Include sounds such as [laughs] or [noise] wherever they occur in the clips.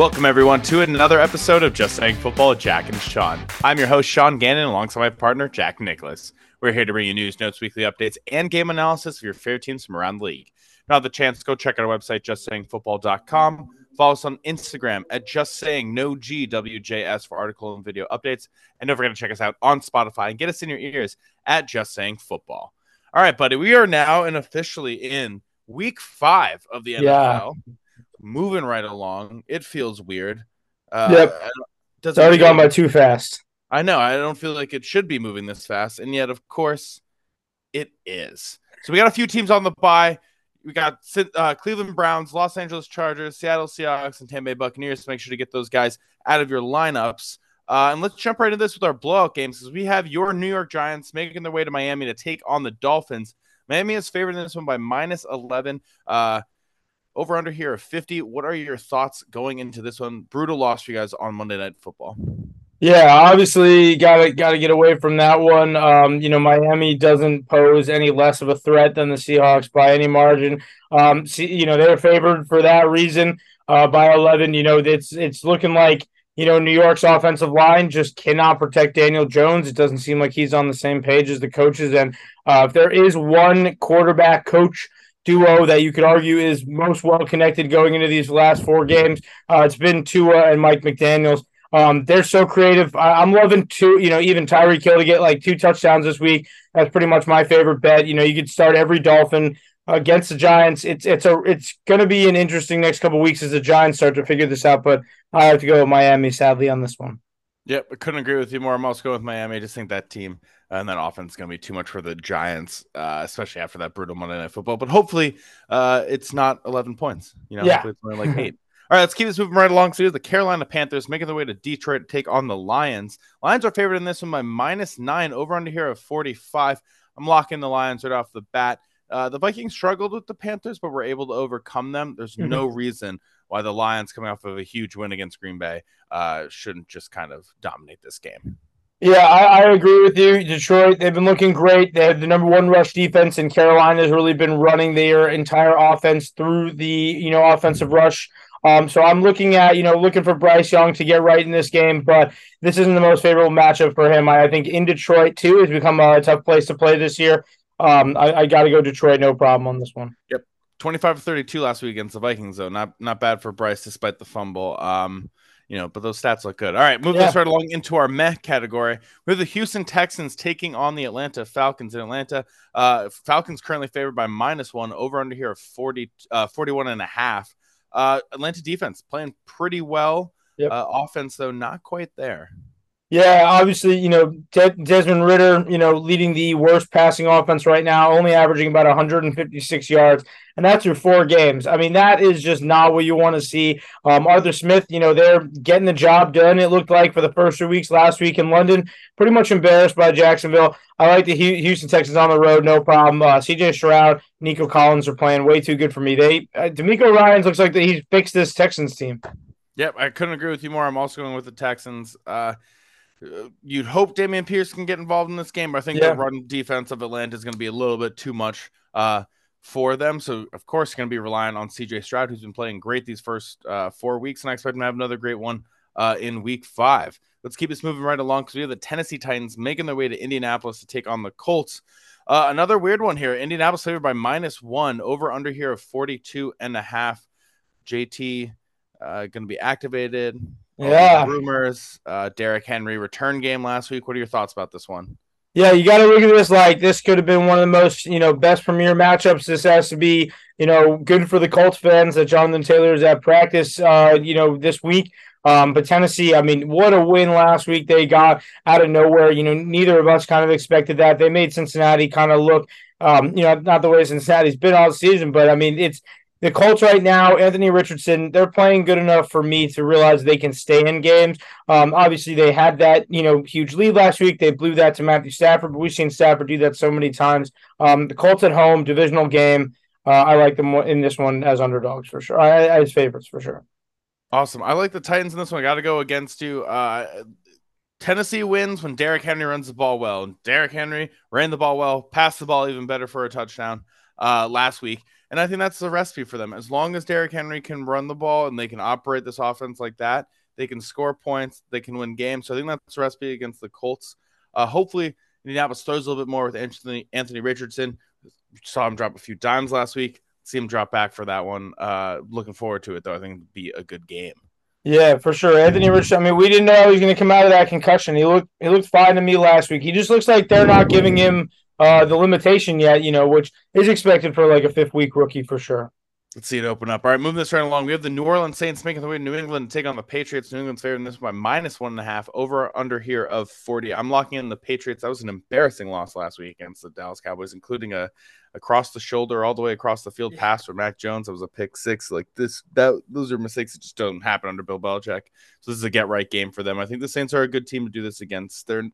Welcome, everyone, to another episode of Just Saying Football with Jack and Sean. I'm your host, Sean Gannon, alongside my partner, Jack Nicholas. We're here to bring you news, notes, weekly updates, and game analysis of your favorite teams from around the league. Now, the chance, go check out our website, justsayingfootball.com. Follow us on Instagram at Just Saying No GWJS for article and video updates. And don't forget to check us out on Spotify and get us in your ears at Just Saying Football. All right, buddy, we are now and officially in week five of the NFL. Yeah moving right along. It feels weird. Uh, yep. It's already gone by too fast. I know. I don't feel like it should be moving this fast, and yet, of course, it is. So we got a few teams on the bye. We got uh, Cleveland Browns, Los Angeles Chargers, Seattle Seahawks, and Tampa Bay Buccaneers. So make sure to get those guys out of your lineups. Uh, and let's jump right into this with our blowout games because we have your New York Giants making their way to Miami to take on the Dolphins. Miami is favored in this one by minus 11. Uh, over under here of 50. What are your thoughts going into this one? Brutal loss for you guys on Monday Night Football. Yeah, obviously gotta gotta get away from that one. Um, you know, Miami doesn't pose any less of a threat than the Seahawks by any margin. Um, see, you know, they're favored for that reason uh, by 11. You know, it's it's looking like you know New York's offensive line just cannot protect Daniel Jones. It doesn't seem like he's on the same page as the coaches. And uh, if there is one quarterback coach duo that you could argue is most well connected going into these last four games. Uh, it's been Tua and Mike McDaniels. Um, they're so creative. I, am loving two, you know, even Tyreek Hill to get like two touchdowns this week. That's pretty much my favorite bet. You know, you could start every Dolphin against the Giants. It's it's a it's going to be an interesting next couple weeks as the Giants start to figure this out. But I have to go with Miami sadly on this one. Yep, I couldn't agree with you more. I'm also going with Miami. I just think that team and that offense is going to be too much for the Giants, uh, especially after that brutal Monday Night Football. But hopefully, uh, it's not 11 points. You know, yeah. it's only like eight. [laughs] All right, let's keep this moving right along. So, the Carolina Panthers making their way to Detroit to take on the Lions. Lions are favored in this one by minus nine, over under here of 45. I'm locking the Lions right off the bat. Uh, the Vikings struggled with the Panthers, but were able to overcome them. There's mm-hmm. no reason why the Lions, coming off of a huge win against Green Bay, uh, shouldn't just kind of dominate this game. Yeah, I, I, agree with you. Detroit, they've been looking great. They have the number one rush defense, and Carolina has really been running their entire offense through the you know offensive rush. Um, so I'm looking at you know looking for Bryce Young to get right in this game, but this isn't the most favorable matchup for him. I, I think in Detroit too has become a tough place to play this year. Um, I, I got to go Detroit, no problem on this one. Yep, 25 32 last week against the Vikings, though. Not not bad for Bryce despite the fumble. Um, you know, but those stats look good. All right, moving yeah. us right along into our meh category. We have the Houston Texans taking on the Atlanta Falcons in Atlanta. Uh, Falcons currently favored by minus one, over under here of 40, uh, 41 and a half. Uh, Atlanta defense playing pretty well. Yep. Uh, offense, though, not quite there. Yeah, obviously, you know, De- Desmond Ridder, you know, leading the worst passing offense right now, only averaging about 156 yards, and that's through four games. I mean, that is just not what you want to see. Um, Arthur Smith, you know, they're getting the job done, it looked like, for the first two weeks last week in London. Pretty much embarrassed by Jacksonville. I like the Houston Texans on the road, no problem. Uh, CJ Stroud, Nico Collins are playing way too good for me. They uh, DeMeco Ryans looks like that he's fixed this Texans team. Yep, I couldn't agree with you more. I'm also going with the Texans. Uh, you'd hope Dameon Pierce can get involved in this game, but I think yeah. the run defense of Atlanta is going to be a little bit too much uh, for them. So, of course, going to be relying on CJ Stroud, who's been playing great these first uh, four weeks, and I expect him to have another great one uh, in week five. Let's keep this moving right along because we have the Tennessee Titans making their way to Indianapolis to take on the Colts. Uh, another weird one here. Indianapolis favored by minus one, over under here of 42 and a half. JT uh, going to be activated. Yeah. Rumors. Uh, Derrick Henry return game last week. What are your thoughts about this one? Yeah, you got to look at this like this could have been one of the most, you know, best premier matchups. This has to be, you know, good for the Colts fans that Jonathan Taylor is at practice, uh, you know, this week. Um, but Tennessee, I mean, what a win last week they got out of nowhere. You know, neither of us kind of expected that. They made Cincinnati kind of look, um, you know, not the way Cincinnati's been all season, but I mean, it's the Colts right now, Anthony Richardson, they're playing good enough for me to realize they can stay in games. Um, obviously, they had that you know huge lead last week. They blew that to Matthew Stafford, but we've seen Stafford do that so many times. Um, the Colts at home, divisional game. Uh, I like them in this one as underdogs for sure. I, as favorites for sure. Awesome. I like the Titans in this one. I got to go against you. Uh, Tennessee wins when Derrick Henry runs the ball well. Derrick Henry ran the ball well, passed the ball even better for a touchdown uh, last week. And I think that's the recipe for them. As long as Derrick Henry can run the ball and they can operate this offense like that, they can score points, they can win games. So I think that's the recipe against the Colts. Uh, hopefully, Indianapolis throws a little bit more with Anthony Anthony Richardson. Saw him drop a few dimes last week. See him drop back for that one. Uh, looking forward to it though. I think it'd be a good game. Yeah, for sure. Anthony Richardson. I mean, we didn't know he was going to come out of that concussion. He looked he looked fine to me last week. He just looks like they're not giving him uh, the limitation yet, you know, which is expected for like a fifth week rookie for sure. Let's see it open up. All right, moving this right along. We have the New Orleans Saints making their way to New England to take on the Patriots. New England's favored in this one by minus one and a half. Over under here of 40. I'm locking in the Patriots. That was an embarrassing loss last week against the Dallas Cowboys, including a across the shoulder, all the way across the field pass for Mac Jones. That was a pick six. Like this, that those are mistakes that just don't happen under Bill Belichick. So this is a get right game for them. I think the Saints are a good team to do this against. Their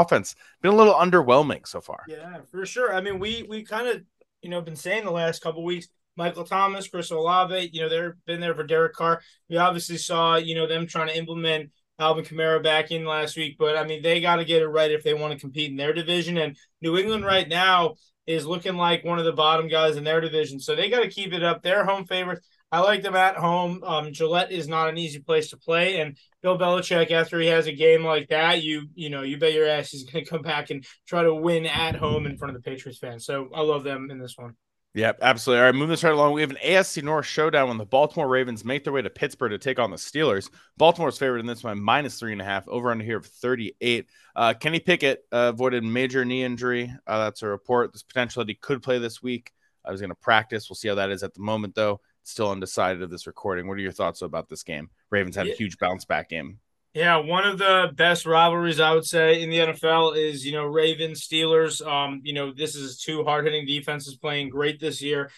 offense been a little underwhelming so far. Yeah, for sure. I mean, we we kind of you know been saying the last couple weeks Michael Thomas, Chris Olave, you know, they've been there for Derek Carr. We obviously saw, you know, them trying to implement Alvin Kamara back in last week, but I mean, they got to get it right if they want to compete in their division. And New England mm-hmm. right now is looking like one of the bottom guys in their division. So they got to keep it up. They're home favorites. I like them at home. Um, Gillette is not an easy place to play, and Bill Belichick, after he has a game like that, you you know you bet your ass he's [laughs] going to come back and try to win at home in front of the Patriots fans. So I love them in this one. Yep, absolutely. All right, moving this right along. We have an AFC North showdown when the Baltimore Ravens make their way to Pittsburgh to take on the Steelers. Baltimore's favored in this one, minus three and a half, over under here of 38. Uh, Kenny Pickett uh, avoided major knee injury. Uh, that's a report. There's potential that he could play this week. I was going to practice. We'll see how that is at the moment, though. Still undecided of this recording. What are your thoughts about this game? Ravens had a huge bounce back game. Yeah, one of the best rivalries I would say in the NFL is you know Ravens Steelers. Um, you know this is two hard hitting defenses playing great this year.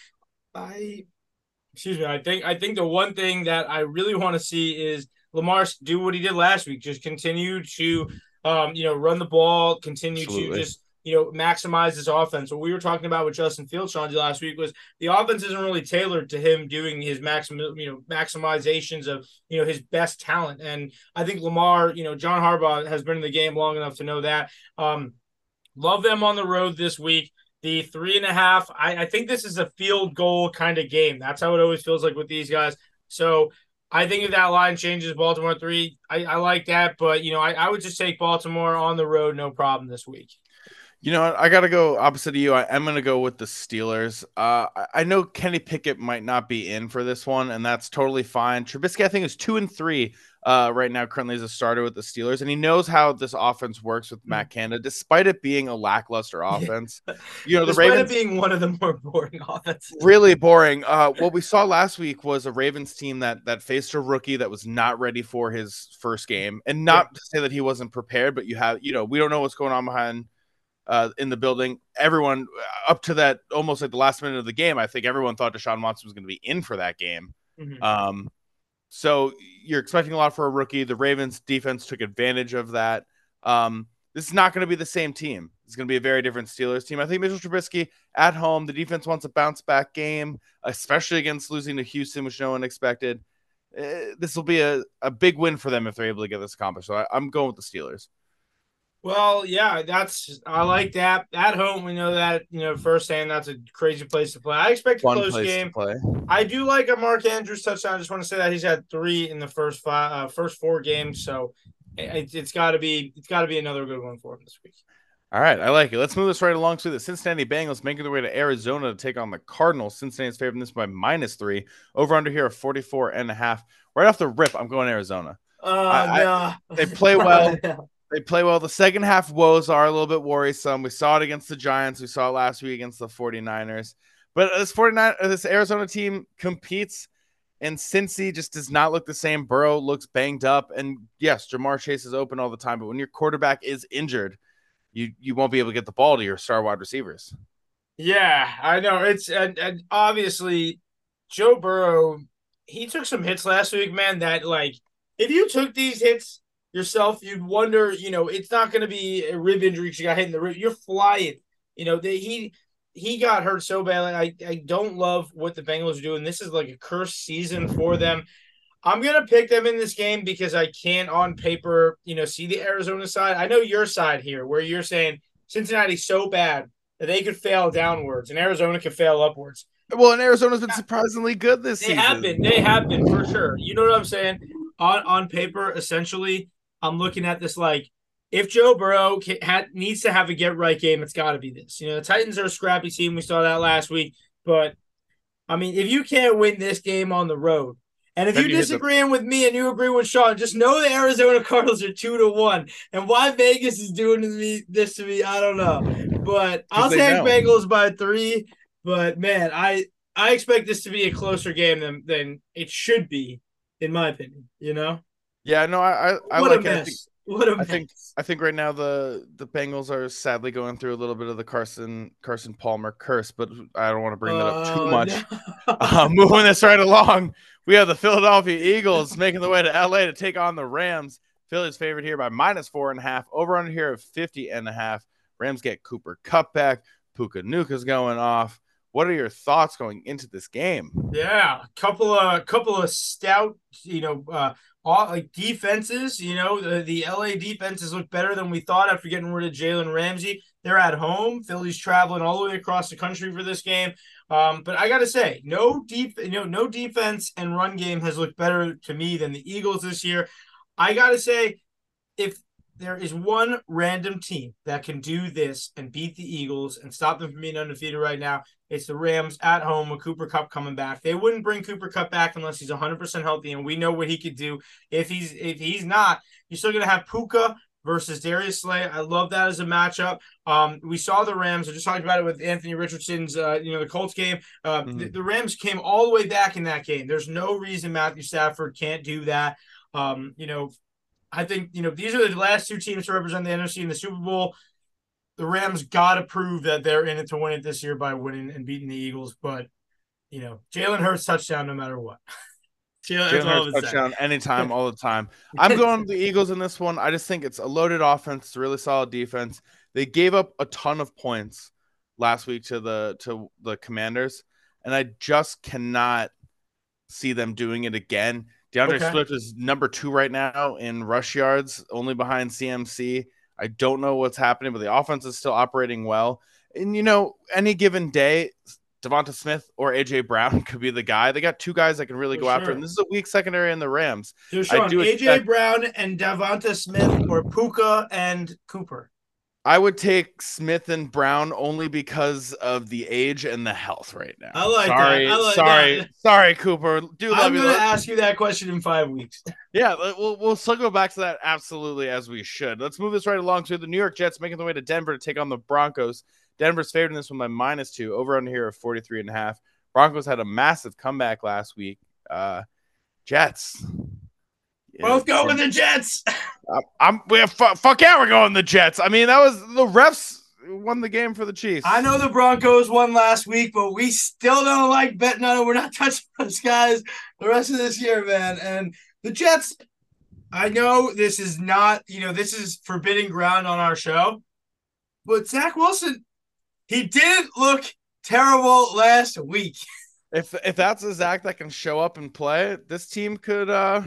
I, excuse me, I think I think the one thing that I really want to see is Lamar do what he did last week, just continue to um, you know run the ball, continue Absolutely. to just you know, maximize his offense. What we were talking about with Justin Fields, Sean, last week was the offense isn't really tailored to him doing his maximum, you know, maximizations of, you know, his best talent. And I think Lamar, you know, John Harbaugh has been in the game long enough to know that. Um, love them on the road this week. The three and a half, I, I think this is a field goal kind of game. That's how it always feels like with these guys. So I think if that line changes, Baltimore three, I, I like that. But, you know, I, I would just take Baltimore on the road, no problem this week. You know, I got to go opposite of you. I am going to go with the Steelers. Uh, I know Kenny Pickett might not be in for this one, and that's totally fine. Trubisky, I think, is two and three uh, right now, currently as a starter with the Steelers, and he knows how this offense works with Matt mm. Canada, despite it being a lackluster offense. Yeah. You know, [laughs] the despite Ravens being one of the more boring [laughs] offenses, really boring. Uh, what we saw last week was a Ravens team that that faced a rookie that was not ready for his first game, and not yeah. to say that he wasn't prepared, but you have, you know, we don't know what's going on behind uh, in the building. Everyone uh, up to that almost like the last minute of the game, I think everyone thought Deshaun Watson was going to be in for that game. Mm-hmm. Um, so you're expecting a lot for a rookie. The Ravens defense took advantage of that. Um, this is not going to be the same team. It's going to be a very different Steelers team. I think Mitchell Trubisky at home, the defense wants a bounce back game, especially against losing to Houston, which no one expected. Uh, this will be a, a big win for them if they're able to get this accomplished. So I, I'm going with the Steelers. Well, yeah, that's I like that. At home, we know that you know firsthand that's a crazy place to play. I expect a Fun close game. I do like a Mark Andrews touchdown. I just want to say that he's had three in the first five, uh, first four games, so it, has got to be it's got to be another good one for him this week. All right, I like it. Let's move this right along to the Cincinnati Bengals making their way to Arizona to take on the Cardinals. Cincinnati's favoring this by minus three. Over under here of 44 and a half. Right off the rip, I'm going Arizona. Oh, I, no. I, they play well. [laughs] They play well. The second half woes are a little bit worrisome. We saw it against the Giants. We saw it last week against the 49ers. But this 49 uh, this Arizona team competes and Cincy just does not look the same. Burrow looks banged up. And yes, Ja'Marr Chase is open all the time, but when your quarterback is injured, you you won't be able to get the ball to your star wide receivers. Yeah, I know. It's and, and obviously Joe Burrow, he took some hits last week, man. That like if you took these hits yourself, you'd wonder, you know, it's not going to be a rib injury because you got hit in the rib. You're flying. You know, they, he he got hurt so bad. I, I don't love what the Bengals are doing. This is like a cursed season for them. I'm gonna pick them in this game because I can't on paper, you know, see the Arizona side. I know your side here, where you're saying Cincinnati's so bad that they could fail downwards and Arizona could fail upwards. Well, and Arizona's been surprisingly good this they season. They have been. They have been for sure. You know what I'm saying? On on paper, essentially, I'm looking at this like if Joe Burrow can, had, needs to have a get right game, it's got to be this. You know, the Titans are a scrappy team. We saw that last week, but I mean, if you can't win this game on the road, and if you're disagreeing with me and you agree with Sean, just know the Arizona [laughs] Cardinals are two to one. And why Vegas is doing me this to me, I don't know. But [laughs] I'll take know. Bengals by three. But man, I I expect this to be a closer game than than it should be, in my opinion. You know. Yeah, no, I I, I what like a mess. What a I think I think right now the the Bengals are sadly going through a little bit of the Carson Carson Palmer curse, but I don't want to bring that up too oh, much. No. [laughs] uh, moving this right along, we have the Philadelphia Eagles making the way to LA to take on the Rams. Philly's favored here by minus four and a half. Over under here of 50 and a half. Rams get Cooper Kupp back. Puka Nacua's going off. What are your thoughts going into this game? Yeah, a couple of couple of stout, you know, uh, like defenses. You know, the, the LA defenses look better than we thought after getting rid of Jalen Ramsey. They're at home. Philly's traveling all the way across the country for this game. Um, but I got to say, no deep, you know, no defense and run game has looked better to me than the Eagles this year. I got to say, if there is one random team that can do this and beat the Eagles and stop them from being undefeated right now. It's the Rams at home with Cooper Kupp coming back. They wouldn't bring Cooper Kupp back unless he's 100% healthy, and we know what he could do. If he's if he's not, you're still going to have Puka versus Darius Slay. I love that as a matchup. Um, we saw the Rams. I just talked about it with Anthony Richardson's, uh, you know, the Colts game. Uh, mm-hmm. the, the, Rams came all the way back in that game. There's no reason Matthew Stafford can't do that. Um, you know, I think you know these are the last two teams to represent the NFC in the Super Bowl. The Rams got to prove that they're in it to win it this year by winning and beating the Eagles. But you know, Jalen Hurts touchdown no matter what. [laughs] Jalen Hurts touchdown anytime, [laughs] all the time. I'm going the Eagles in this one. I just think it's a loaded offense, it's a really solid defense. They gave up a ton of points last week to the to the Commanders, and I just cannot see them doing it again. D'Andre okay. Swift is number two right now in rush yards, only behind CMC. I don't know what's happening, but the offense is still operating well. And you know, any given day, Devonta Smith or AJ Brown [laughs] could be the guy. They got two guys that can really For go sure. after him. This is a weak secondary in the Rams. Sean, AJ expect... Brown and Devonta Smith or Puka and Cooper. I would take Smith and Brown only because of the age and the health right now. I like sorry, that. I like sorry, that. sorry, Cooper. Do I'm going to ask you that question in five weeks. [laughs] yeah, we'll we'll still go back to that absolutely as we should. Let's move this right along to the New York Jets making their way to Denver to take on the Broncos. Denver's favored in this one by minus two, over under here of 43 and a half. Broncos had a massive comeback last week. Uh, Jets both go with the Jets. [laughs] I'm we have, fuck yeah, we're going the Jets. I mean, that was the refs won the game for the Chiefs. I know the Broncos won last week, but we still don't like betting on it. We're not [laughs] touching those guys the rest of this year, man. And the Jets, I know this is not, you know, this is forbidden ground on our show, but Zach Wilson, he didn't look terrible last week. [laughs] If if that's a Zach that can show up and play, this team could uh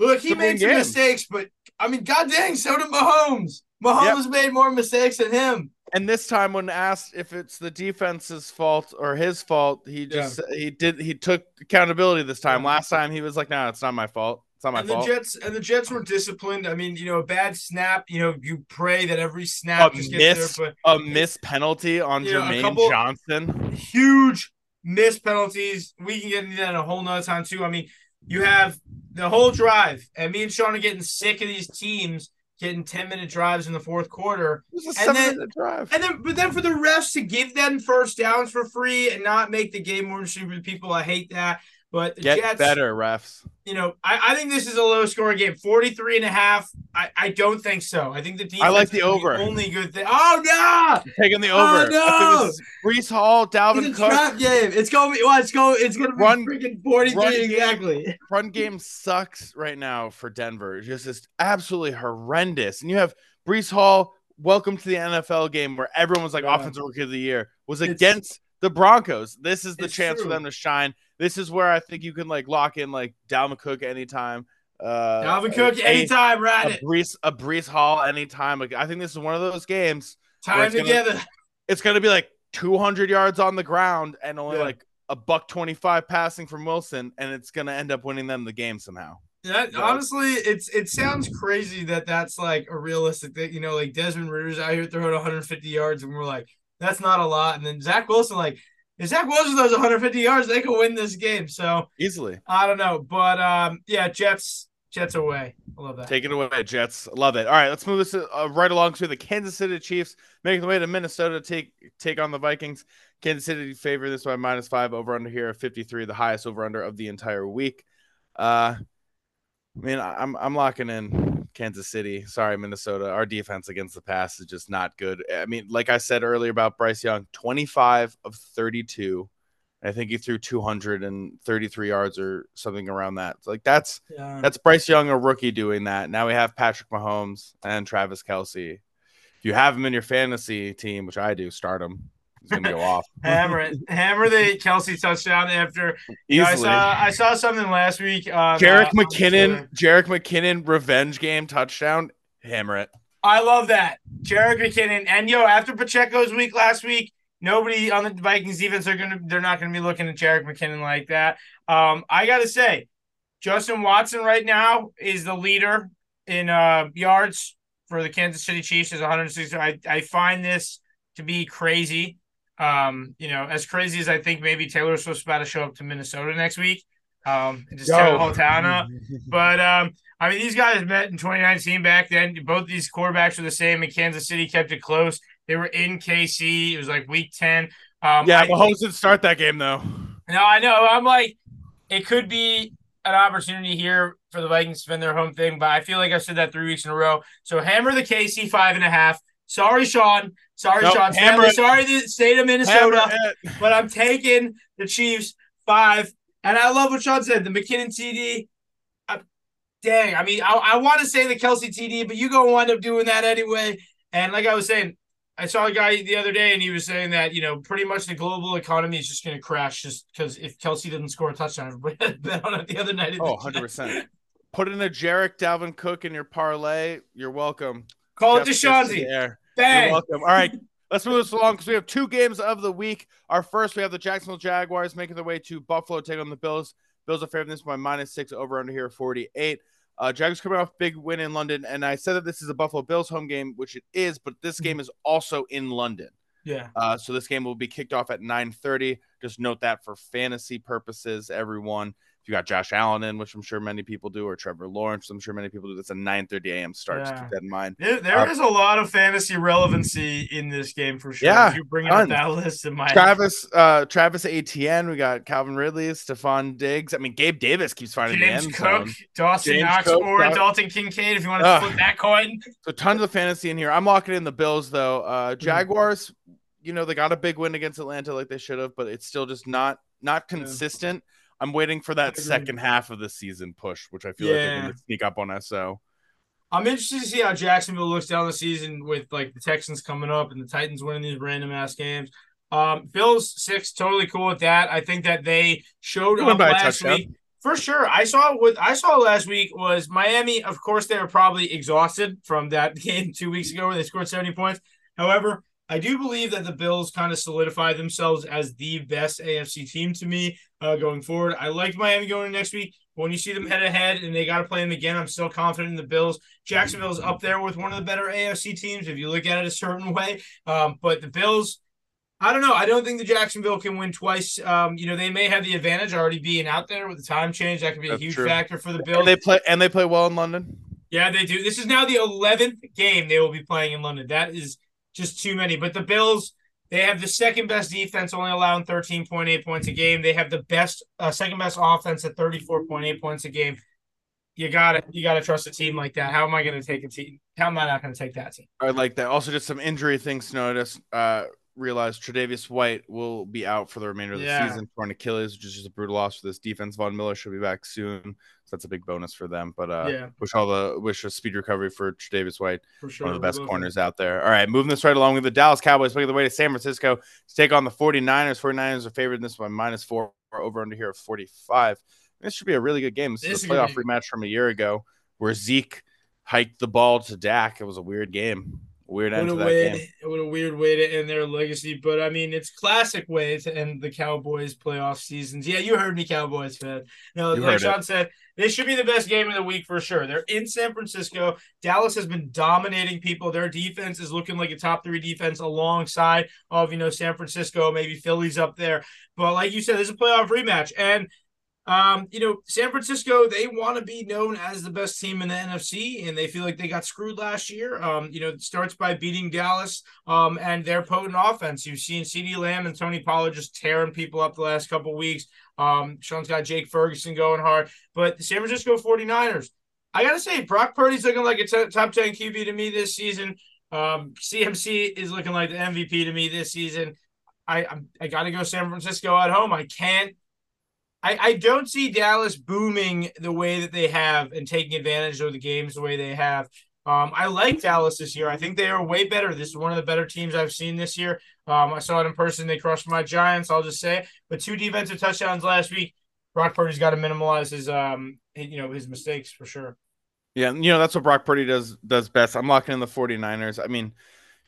Look, he made some mistakes, but I mean, god dang, so did Mahomes. Mahomes yep. made more mistakes than him. And this time, when asked if it's the defense's fault or his fault, he just yeah. he did he took accountability this time. Last time he was like, "No, it's not my fault. It's not my and fault." The Jets and the Jets were disciplined. I mean, you know, a bad snap. You know, you pray that every snap a just miss, there, but a miss penalty on Jermaine know, Johnson. Huge miss penalties. We can get into that in a whole nother time too. I mean, you have the whole drive, and me and Sean are getting sick of these teams getting 10 minute drives in the fourth quarter. and then, drive. And then, but then for the refs to give them first downs for free and not make the game more interesting for the people, I hate that. But the Get Jets, better, refs. You know, I, I think this is a low scoring game. 43 and a half. I, I don't think so. I think the defense I like the over. The only good thing. Oh no! Taking the oh, over. Oh no! Breece Hall, Dalvin it's a Cook. Trap game. It's going to be well, it's going it's gonna be run, freaking 43 run exactly. Game, run game sucks right now for Denver. It's just it's absolutely horrendous. And you have Breece Hall, welcome to the NFL game where everyone was like yeah. offensive rookie of the year, was it's, against the Broncos. This is the chance true. for them to shine. This is where I think you can like lock in like Dalvin Cook anytime. Uh, Dalvin Cook a, anytime, right? A Breece, a Breece Hall anytime. Like I think this is one of those games. Time it's together. Gonna, it's gonna be like 200 yards on the ground and only yeah. like a buck 25 passing from Wilson, and it's going to end up winning them the game somehow. That honestly, it's it sounds crazy that that's like a realistic thing. You know, like Desmond Ridder's out here throwing 150 yards, and we're like, that's not a lot. And then Zach Wilson, like, if Zach Wilson throws 150 yards, they could win this game. So easily. I don't know, but um, yeah, Jets Jets away. I love that. Take it away, Jets. Love it. All right, let's move this uh, right along to the Kansas City Chiefs making the way to Minnesota to take take on the Vikings. Kansas City favor this by minus five over under here of 53, the highest over under of the entire week. Uh, I mean, I'm I'm locking in Kansas City. Sorry, Minnesota. Our defense against the pass is just not good. Eh, I mean, like I said earlier about Bryce Young, 25 of 32. I think he threw 233 yards or something around that. Like that's yeah. that's Bryce Young, a rookie, doing that. Now we have Patrick Mahomes and Travis Kelce. If you have him in your fantasy team, which I do, start him. He's gonna go off. [laughs] hammer it, hammer the Kelce touchdown after. You know, I saw I saw something last week. On, Jerick uh, McKinnon, Jerick McKinnon revenge game touchdown. Hammer it. I love that, Jerick McKinnon. And yo, after Pacheco's week last week, nobody on the Vikings defense are gonna they're not gonna be looking at Jerick McKinnon like that. Um, I gotta say, Justin Watson right now is the leader in uh yards for the Kansas City Chiefs is 160. I, I find this to be crazy. Um, you know, as crazy as I think maybe Taylor Swift's about to show up to Minnesota next week. Um, and just tear the whole town up. [laughs] But um, I mean, these guys met in 2019 back then. Both these quarterbacks were the same, and Kansas City kept it close. They were in KC. It was like week 10. Um, yeah, Mahomes didn't start that game though. No, I know. I'm like, it could be an opportunity here for the Vikings to defend their home thing, but I feel like I said that three weeks in a row. So hammer the KC five and a half. Sorry, Sean. Sorry, nope, Sean. Stanley, sorry, the state of Minnesota. But I'm taking the Chiefs five. And I love what Sean said. The McKinnon TD. Uh, dang. I mean, I, I want to say the Kelce TD, but you're going to wind up doing that anyway. And like I was saying, I saw a guy the other day, and he was saying that you know pretty much the global economy is just going to crash just because if Kelce doesn't score a touchdown, everybody had [laughs] bet on it the other night. Oh, 100 percent. Put in a Jerick Dalvin Cook in your parlay. You're welcome. Call Jeff it Deshaunzi. Bang. You're welcome. All right. [laughs] Let's move this along because we have two games of the week. Our first, we have the Jacksonville Jaguars making their way to Buffalo, to take on the Bills. Bills are favored this by minus six over under here, 48. Uh, Jaguars coming off big win in London, and I said that this is a Buffalo Bills home game, which it is, but this mm-hmm. game is also in London. Yeah. Uh, so this game will be kicked off at 9:30. Just note that for fantasy purposes, everyone you got Josh Allen in, which I'm sure many people do, or Trevor Lawrence, I'm sure many people do. That's a 9:30 a.m. start. Yeah. keep that in mind. There, there uh, is a lot of fantasy relevancy in this game for sure. Yeah, you bring up that [laughs] list in my Travis, uh, Travis Etienne. We got Calvin Ridley, Stefon Diggs. I mean, Gabe Davis keeps finding James the end Cook, zone. Dawson James Knox, Cook, or Dalton Kincaid. If you want to uh, flip that coin. So tons of fantasy in here. I'm locking in the Bills though. Uh, hmm. Jaguars. Mm. You know they got a big win against Atlanta like they should have, but it's still just not not consistent. Yeah I'm waiting for that second half of the season push, which I feel yeah. like they're going to sneak up on us. So I'm interested to see how Jacksonville looks down the season with like the Texans coming up and the Titans winning these random ass games. Um, Bills six, totally cool with that. I think that they showed up last week. For sure. I saw what I saw last week was Miami. Of course, they were probably exhausted from that [laughs] game two weeks ago where they scored 70 points. However, I do believe that the Bills kind of solidify themselves as the best AFC team to me uh, going forward. I like Miami going next week. When you see them head ahead and they got to play them again, I'm still confident in the Bills. Jacksonville's up there with one of the better AFC teams if you look at it a certain way. Um, but the Bills, I don't know. I don't think the Jacksonville can win twice. Um, you know, they may have the advantage already being out there with the time change. That could be That's a huge true. factor for the Bills. And they play and they play well in London. Yeah, they do. This is now the 11th game they will be playing in London. That is just too many. But the Bills, they have the second best defense, only allowing 13.8 points a game. They have the best, uh, second best offense at 34.8 points a game. You got to You got to trust a team like that. How am I going to take a team? How am I not going to take that team? I like that. Also, just some injury things to notice. Uh, realize Tre'Davious White will be out for the remainder of the yeah. season for an Achilles, which is just a brutal loss for this defense. Von Miller should be back soon, so that's a big bonus for them. But uh, yeah. wish all the wish a speed recovery for Tre'Davious White, sure, one of the best corners out there. All right, moving this right along with the Dallas Cowboys making the way to San Francisco to take on the 49ers. 49ers are favored in this by minus four over under here of 45. This should be a really good game. This, this is a playoff rematch from a year ago where Zeke hiked the ball to Dak. It was a weird game Weird end what to that way, game. What a weird way to end their legacy. But I mean, it's classic way to end the Cowboys playoff seasons. Yeah, you heard me, Cowboys fan. No, You like Sean it. said, this should be the best game of the week for sure. They're in San Francisco. Dallas has been dominating people. Their defense is looking like a top three defense alongside of you know San Francisco, maybe Philly's up there. But like you said, this is a playoff rematch, and um, you know, San Francisco, they want to be known as the best team in the NFC, and they feel like they got screwed last year. Um, you know, it starts by beating Dallas um, and their potent offense. You've seen CeeDee Lamb and Tony Pollard just tearing people up the last couple weeks. Um, Sean's got Jake Ferguson going hard, but the San Francisco 49ers, I got to say, Brock Purdy's looking like a t- top 10 QB to me this season. Um, CMC is looking like the MVP to me this season. I, I got to go San Francisco at home. I can't I, I don't see Dallas booming the way that they have and taking advantage of the games the way they have. Um, I like Dallas this year. I think they are way better. This is one of the better teams I've seen this year. Um, I saw it in person. They crushed my Giants. I'll just say, but two defensive touchdowns last week. Brock Purdy's got to minimize his um, you know, his mistakes for sure. Yeah, you know, that's what Brock Purdy does does best. I'm locking in the 49ers. I mean,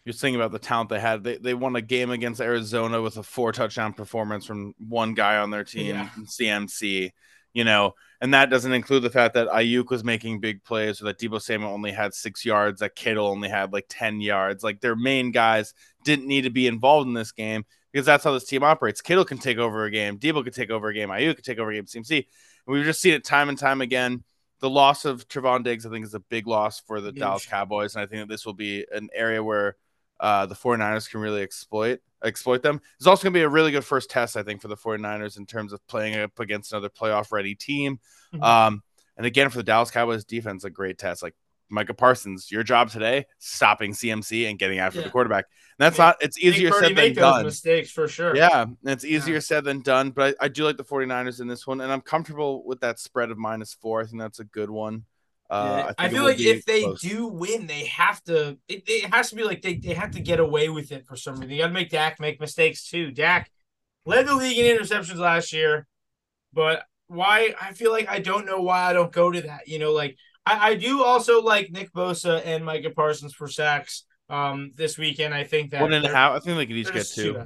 you're thinking about the talent they had. They they won a game against Arizona with a four touchdown performance from one guy on their team, Yeah. CMC. You know, and that doesn't include the fact that Aiyuk was making big plays, or that Deebo Samuel only had six yards, that Kittle only had like ten yards. Like their main guys didn't need to be involved in this game because that's how this team operates. Kittle can take over a game, Deebo could take over a game, Aiyuk could take over a game, CMC. And we've just seen it time and time again. The loss of Trevon Diggs, I think, is a big loss for the Huge. Dallas Cowboys, and I think that this will be an area where uh, the 49ers can really exploit exploit them. It's also going to be a really good first test, I think, for the 49ers in terms of playing up against another playoff ready team. Mhm. Um, and again, for the Dallas Cowboys defense, a great test. Like Micah Parsons, your job today, stopping CMC and getting after Yeah. the quarterback. And that's Yeah. not, it's easier said than make those done. mistakes for sure. Yeah, it's easier said than done, but I, I do like the 49ers in this one, and I'm comfortable with that spread of minus four. I think that's a good one. Uh, think I, feel like if they close. do win, they have to. It, it has to be like they, they have to get away with it for some reason. You got to make Dak make mistakes too. Dak led the league in interceptions last year, but why? I feel like I don't know why I don't go to that. You know, like I, I do also like Nick Bosa and Micah Parsons for sacks um this weekend. I think that one and a. I think they could each get two.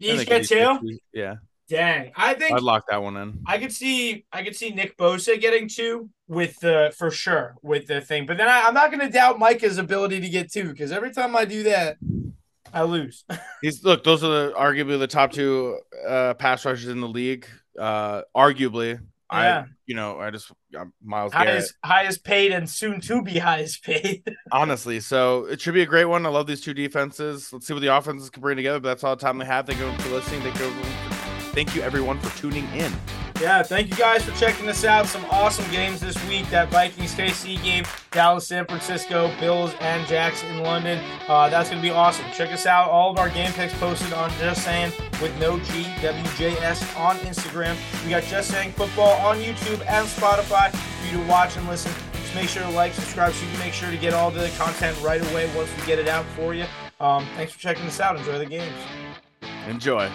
Each get two. Yeah, Dang, I think I'd lock that one in. I could see I could see Nick Bosa getting two with the for sure with the thing, but then I, I'm not going to doubt Micah's ability to get two because every time I do that, I lose. [laughs] He's look; those are the, arguably the top two uh, pass rushers in the league. Uh, arguably, Yeah. I you know I just I'm Myles Garrett. highest highest paid and soon to be highest paid. [laughs] Honestly, so it should be a great one. I love these two defenses. Let's see what the offenses can bring together. But that's all the time they have. Thank you for listening. Thank you, for, thank you everyone for tuning in. yeah, thank you guys for checking us out. Some awesome games this week. That Vikings KC game, Dallas, San Francisco, Bills, and Jacks in London. Uh, that's gonna be awesome. Check us out. All of our game picks posted on Just Saying with no G WJS on Instagram. We got Just Saying Football on YouTube and Spotify for you to watch and listen. Just make sure to like, subscribe, so you can make sure to get all the content right away once we get it out for you. Um, thanks for checking us out. Enjoy the games. Enjoy.